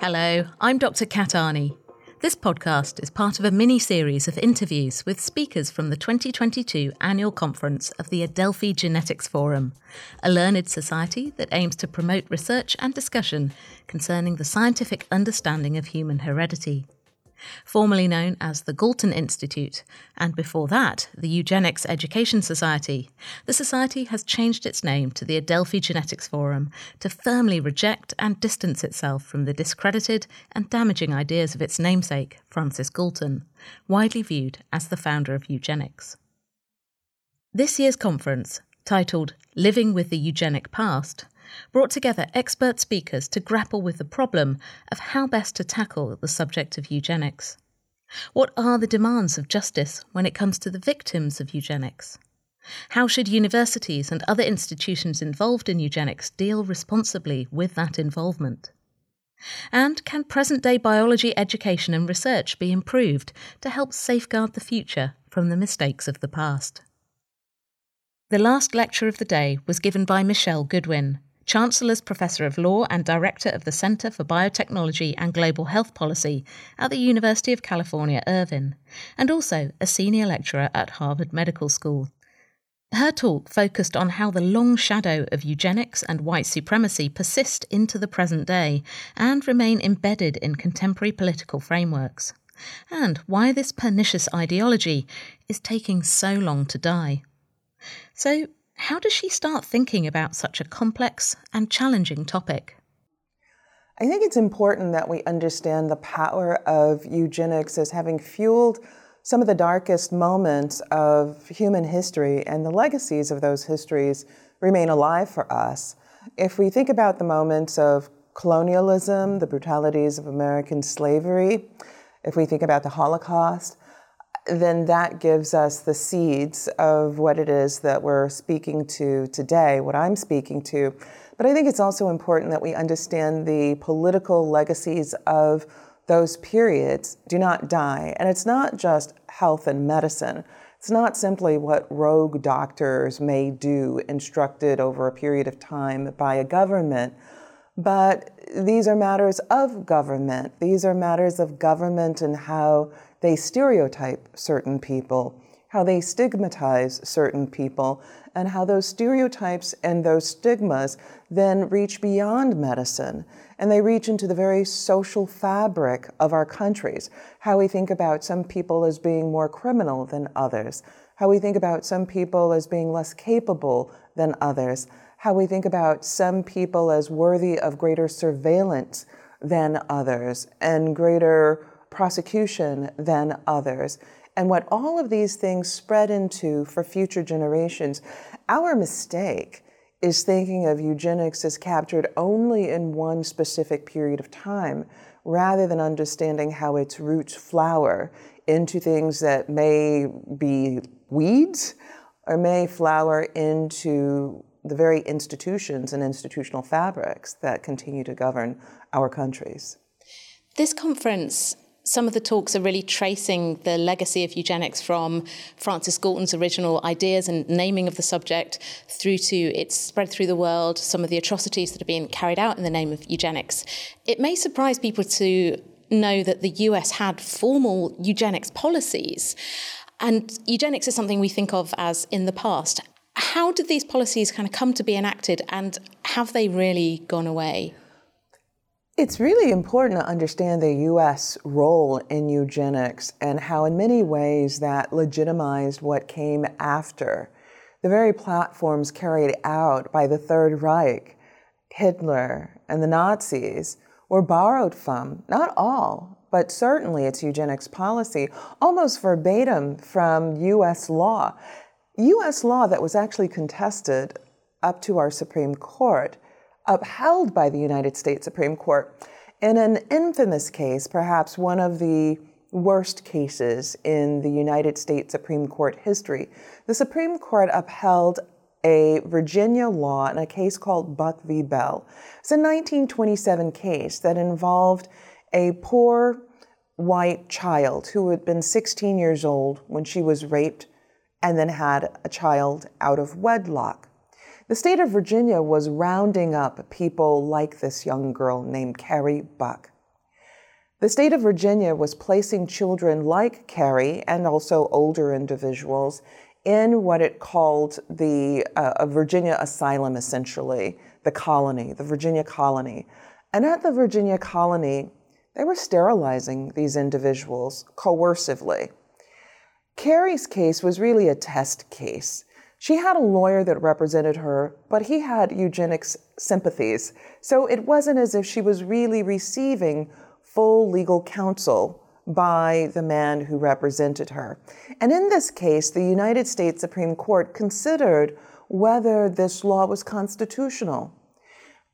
Hello, I'm Dr. Kat Arney. This podcast is part of a mini series of interviews with speakers from the 2022 annual conference of the Adelphi Genetics Forum, a learned society that aims to promote research and discussion concerning the scientific understanding of human heredity formerly known as the Galton Institute, and before that, the Eugenics Education Society. The Society has changed its name to the Adelphi Genetics Forum to firmly reject and distance itself from the discredited and damaging ideas of its namesake, Francis Galton, widely viewed as the founder of eugenics. This year's conference, titled Living with the Eugenic Past, brought together expert speakers to grapple with the problem of how best to tackle the subject of eugenics. What are the demands of justice when it comes to the victims of eugenics? How should universities and other institutions involved in eugenics deal responsibly with that involvement? And can present day biology education and research be improved to help safeguard the future from the mistakes of the past? The last lecture of the day was given by Michele Goodwin, Chancellor's Professor of Law and Director of the Center for Biotechnology and Global Health Policy at the University of California, Irvine, and also a senior lecturer at Harvard Medical School. Her talk focused on how the long shadow of eugenics and white supremacy persist into the present day and remain embedded in contemporary political frameworks, and why this pernicious ideology is taking so long to die. So, how does she start thinking about such a complex and challenging topic? I think it's important that we understand the power of eugenics as having fueled some of the darkest moments of human history, and the legacies of those histories remain alive for us. If we think about the moments of colonialism, the brutalities of American slavery, if we think about the Holocaust, then that gives us the seeds of what it is that we're speaking to today, what I'm speaking to. But I think it's also important that we understand the political legacies of those periods do not die. And it's not just health and medicine. It's not simply what rogue doctors may do, instructed over a period of time by a government, but these are matters of government. These are matters of government and how they stereotype certain people, how they stigmatize certain people, and how those stereotypes and those stigmas then reach beyond medicine and they reach into the very social fabric of our countries. How we think about some people as being more criminal than others, how we think about some people as being less capable than others, how we think about some people as worthy of greater surveillance than others and greater prosecution than others. And what all of these things spread into for future generations, our mistake is thinking of eugenics as captured only in one specific period of time, rather than understanding how its roots flower into things that may be weeds or may flower into the very institutions and institutional fabrics that continue to govern our countries. This conference some of the talks are really tracing the legacy of eugenics from Francis Galton's original ideas and naming of the subject through to its spread through the world, some of the atrocities that are being carried out in the name of eugenics. It may surprise people to know that the US had formal eugenics policies. And eugenics is something we think of as in the past. How did these policies kind of come to be enacted and have they really gone away? It's really important to understand the U.S. role in eugenics and how, in many ways, that legitimized what came after. The very platforms carried out by the Third Reich, Hitler, and the Nazis were borrowed from, not all, but certainly its eugenics policy, almost verbatim from U.S. law. U.S. law that was actually contested up to our Supreme Court upheld by the United States Supreme Court. In an infamous case, perhaps one of the worst cases in the United States Supreme Court history, the Supreme Court upheld a Virginia law in a case called Buck v. Bell. It's a 1927 case that involved a poor white child who had been 16 years old when she was raped and then had a child out of wedlock. The state of Virginia was rounding up people like this young girl named Carrie Buck. The state of Virginia was placing children like Carrie and also older individuals in what it called the uh, Virginia asylum, essentially, the colony, the Virginia colony. And at the Virginia colony, they were sterilizing these individuals coercively. Carrie's case was really a test case. She had a lawyer that represented her, but he had eugenics sympathies. So it wasn't as if she was really receiving full legal counsel by the man who represented her. And in this case, the United States Supreme Court considered whether this law was constitutional.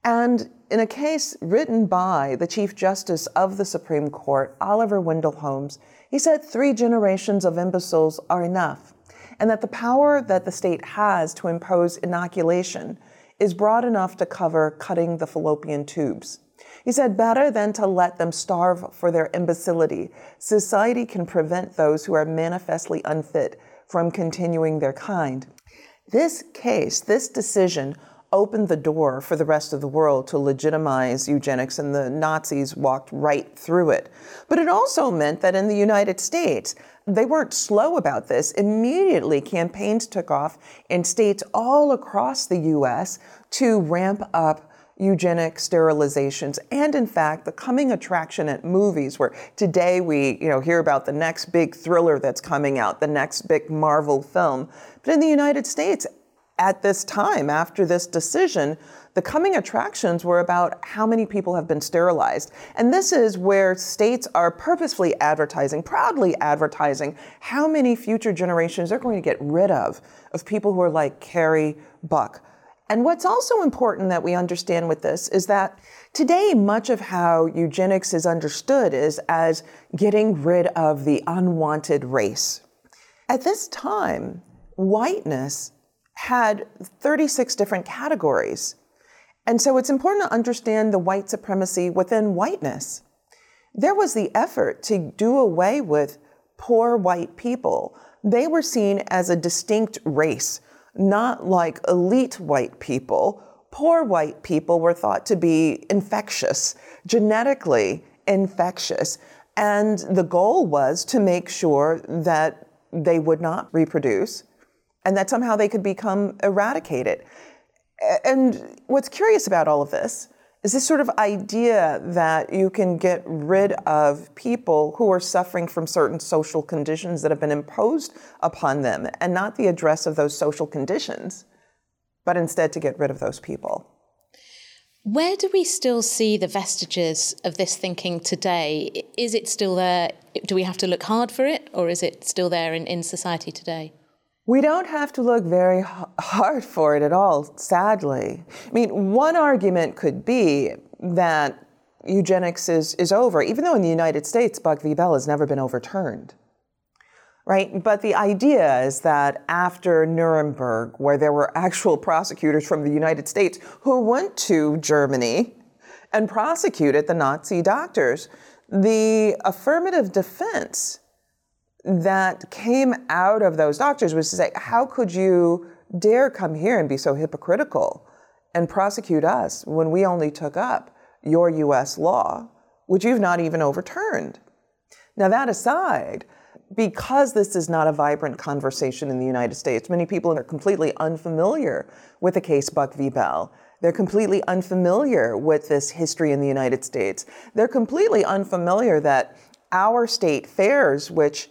And in a case written by the Chief Justice of the Supreme Court, Oliver Wendell Holmes, he said three generations of imbeciles are enough, and that the power that the state has to impose inoculation is broad enough to cover cutting the fallopian tubes. He said, better than to let them starve for their imbecility, society can prevent those who are manifestly unfit from continuing their kind. This case, this decision, opened the door for the rest of the world to legitimize eugenics, and the Nazis walked right through it. But it also meant that in the United States, they weren't slow about this. Immediately, campaigns took off in states all across the U.S. to ramp up eugenic sterilizations and in fact the coming attraction at movies where today we you know hear about the next big thriller that's coming out the next big marvel film but in the united states at this time after this decision the coming attractions were about how many people have been sterilized and this is where states are purposefully advertising proudly advertising how many future generations they're going to get rid of of people who are like carrie buck and what's also important that we understand with this is that today, much of how eugenics is understood is as getting rid of the unwanted race. At this time, whiteness had 36 different categories. And so it's important to understand the white supremacy within whiteness. There was the effort to do away with poor white people. They were seen as a distinct race not like elite white people. Poor white people were thought to be infectious, genetically infectious. And the goal was to make sure that they would not reproduce and that somehow they could become eradicated. And what's curious about all of this is this sort of idea that you can get rid of people who are suffering from certain social conditions that have been imposed upon them and not the address of those social conditions, but instead to get rid of those people. Where do we still see the vestiges of this thinking today? Is it still there? Do we have to look hard for it, or is it still there in, in society today? We don't have to look very hard for it at all, sadly. I mean, one argument could be that eugenics is, is over, even though in the United States, Buck v. Bell has never been overturned. Right? But the idea is that after Nuremberg, where there were actual prosecutors from the United States who went to Germany and prosecuted the Nazi doctors, the affirmative defense that came out of those doctors was to say, how could you dare come here and be so hypocritical and prosecute us when we only took up your US law, which you've not even overturned? Now, that aside, because this is not a vibrant conversation in the United States, many people are completely unfamiliar with the case Buck v. Bell. They're completely unfamiliar with this history in the United States. They're completely unfamiliar that our state fairs, which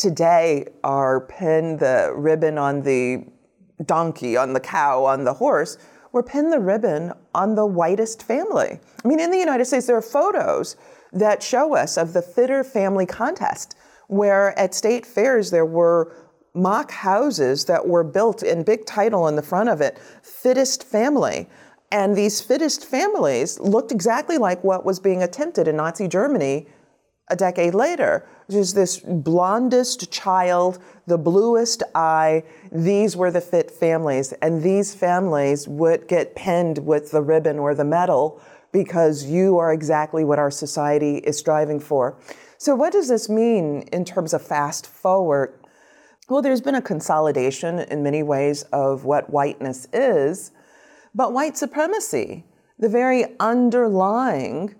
today are pin the ribbon on the donkey, on the cow, on the horse, we're pin the ribbon on the whitest family. I mean, in the United States, there are photos that show us of the fitter family contest, where at state fairs there were mock houses that were built in big title on the front of it, fittest family. And these fittest families looked exactly like what was being attempted in Nazi Germany a decade later, is this blondest child, the bluest eye. These were the fit families, and these families would get pinned with the ribbon or the medal because you are exactly what our society is striving for. So, what does this mean in terms of fast forward? Well, there's been a consolidation in many ways of what whiteness is, but white supremacy, the very underlying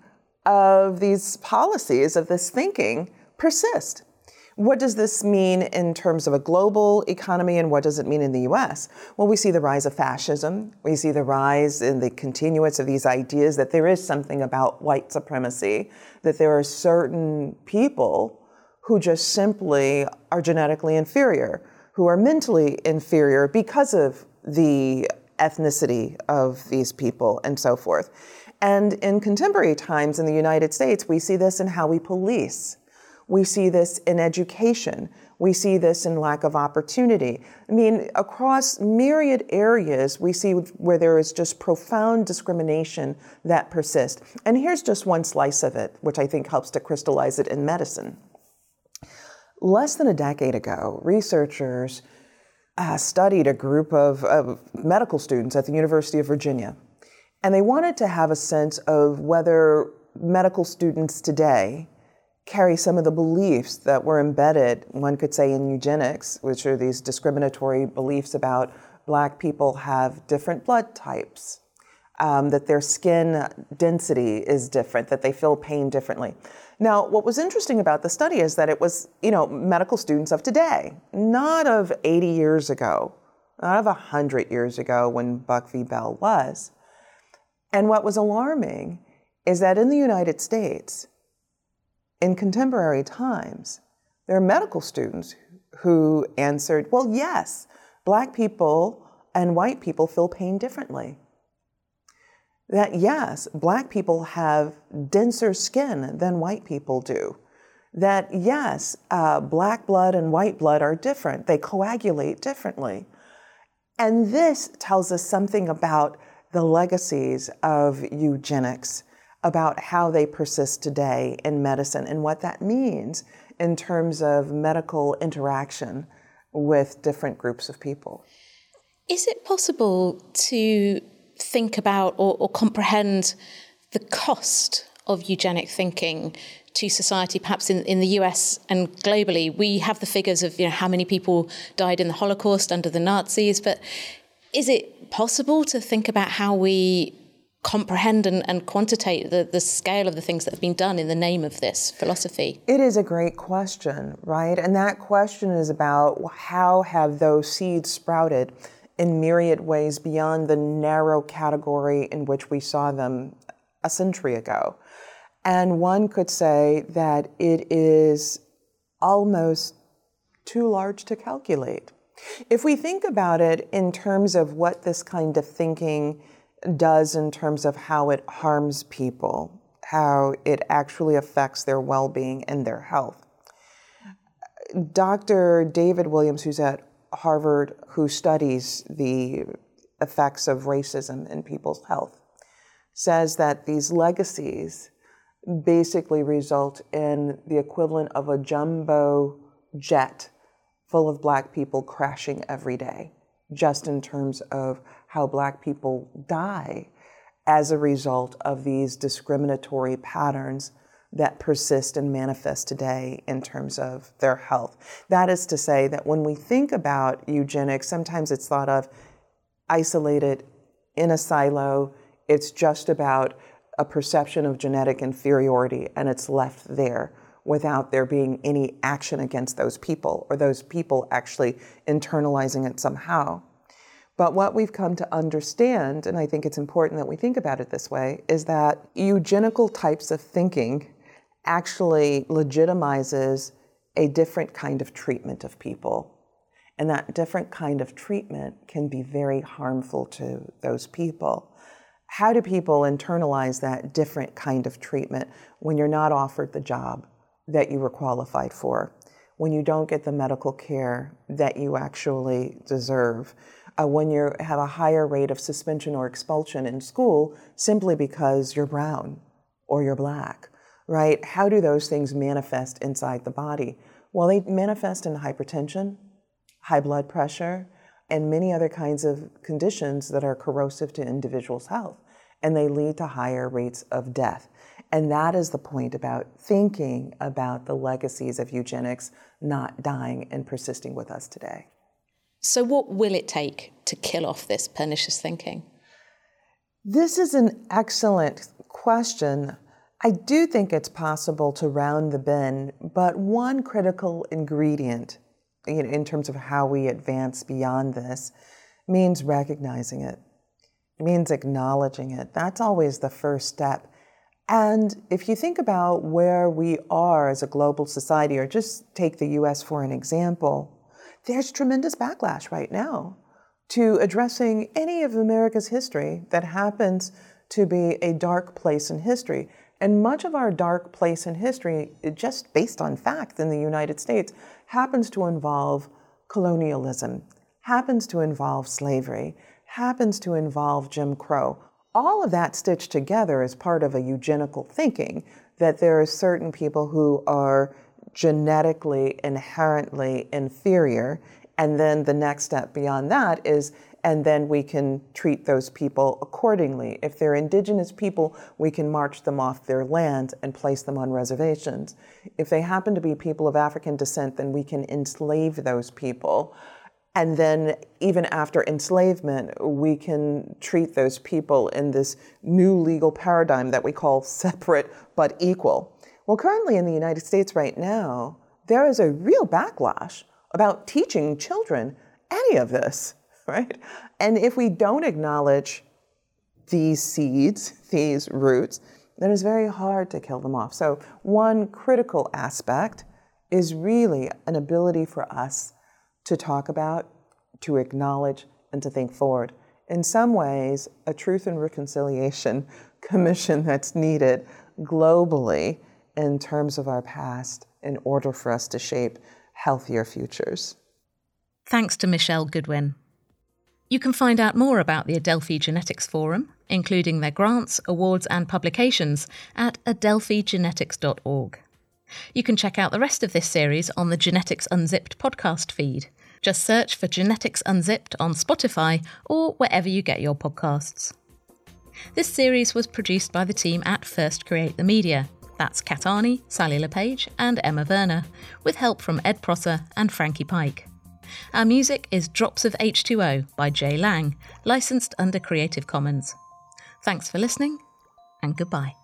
of these policies, of this thinking, persist. What does this mean in terms of a global economy and what does it mean in the US? Well, we see the rise of fascism. We see the rise in the continuance of these ideas that there is something about white supremacy, that there are certain people who just simply are genetically inferior, who are mentally inferior because of the ethnicity of these people and so forth. And in contemporary times in the United States, we see this in how we police. We see this in education. We see this in lack of opportunity. I mean, across myriad areas, we see where there is just profound discrimination that persists. And here's just one slice of it, which I think helps to crystallize it in medicine. Less than a decade ago, researchers uh, studied a group of, of medical students at the University of Virginia, and they wanted to have a sense of whether medical students today carry some of the beliefs that were embedded, one could say, in eugenics, which are these discriminatory beliefs about black people have different blood types, um, that their skin density is different, that they feel pain differently. Now, what was interesting about the study is that it was, you know, medical students of today, not of 80 years ago, not of 100 years ago when Buck v. Bell was. And what was alarming is that in the United States, in contemporary times, there are medical students who answered, well, yes, black people and white people feel pain differently that yes, black people have denser skin than white people do. That yes, uh, black blood and white blood are different, they coagulate differently. And this tells us something about the legacies of eugenics, about how they persist today in medicine and what that means in terms of medical interaction with different groups of people. Is it possible to think about or, or comprehend the cost of eugenic thinking to society, perhaps in, in the US and globally. We have the figures of you know how many people died in the Holocaust under the Nazis, but is it possible to think about how we comprehend and, and quantitate the, the scale of the things that have been done in the name of this philosophy? It is a great question, right? And that question is about how have those seeds sprouted in myriad ways beyond the narrow category in which we saw them a century ago. And one could say that it is almost too large to calculate. If we think about it in terms of what this kind of thinking does in terms of how it harms people, how it actually affects their well being and their health. Dr. David Williams, who's at Harvard who studies the effects of racism in people's health says that these legacies basically result in the equivalent of a jumbo jet full of black people crashing every day, just in terms of how black people die as a result of these discriminatory patterns that persist and manifest today in terms of their health. That is to say, that when we think about eugenics, sometimes it's thought of isolated in a silo, it's just about a perception of genetic inferiority and it's left there without there being any action against those people or those people actually internalizing it somehow. But what we've come to understand, and I think it's important that we think about it this way, is that eugenical types of thinking actually legitimizes a different kind of treatment of people. And that different kind of treatment can be very harmful to those people. How do people internalize that different kind of treatment when you're not offered the job that you were qualified for, when you don't get the medical care that you actually deserve, uh, when you have a higher rate of suspension or expulsion in school simply because you're brown or you're black? right? How do those things manifest inside the body? Well, they manifest in hypertension, high blood pressure, and many other kinds of conditions that are corrosive to individuals' health, and they lead to higher rates of death. And that is the point about thinking about the legacies of eugenics not dying and persisting with us today. So, what will it take to kill off this pernicious thinking? This is an excellent question I do think it's possible to round the bin, but one critical ingredient you know, in terms of how we advance beyond this means recognizing. It means acknowledging it. That's always the first step. And if you think about where we are as a global society, or just take the US for an example, there's tremendous backlash right now to addressing any of America's history that happens to be a dark place in history. And much of our dark place in history, just based on fact in the United States, happens to involve colonialism, happens to involve slavery, happens to involve Jim Crow. All of that stitched together is part of a eugenical thinking that there are certain people who are genetically inherently inferior. And then the next step beyond that is, and then we can treat those people accordingly. If they're indigenous people, we can march them off their land and place them on reservations. If they happen to be people of African descent, then we can enslave those people. And then, even after enslavement, we can treat those people in this new legal paradigm that we call separate but equal. Well, currently in the United States right now, there is a real backlash about teaching children any of this, right? And if we don't acknowledge these seeds, these roots, then it's very hard to kill them off. So, one critical aspect is really an ability for us to talk about, to acknowledge, and to think forward. In some ways, a truth and reconciliation commission that's needed globally in terms of our past in order for us to shape healthier futures. Thanks to Michele Goodwin. You can find out more about the Adelphi Genetics Forum, including their grants, awards, and publications, at adelphigenetics.org. You can check out the rest of this series on the Genetics Unzipped podcast feed. Just search for Genetics Unzipped on Spotify or wherever you get your podcasts. This series was produced by the team at First Create the Media. That's Kat Arney, Sally LePage, and Emma Werner, with help from Ed Prosser and Frankie Pike. Our music is Drops of H2O by Jay Lang, licensed under Creative Commons. Thanks for listening, and goodbye.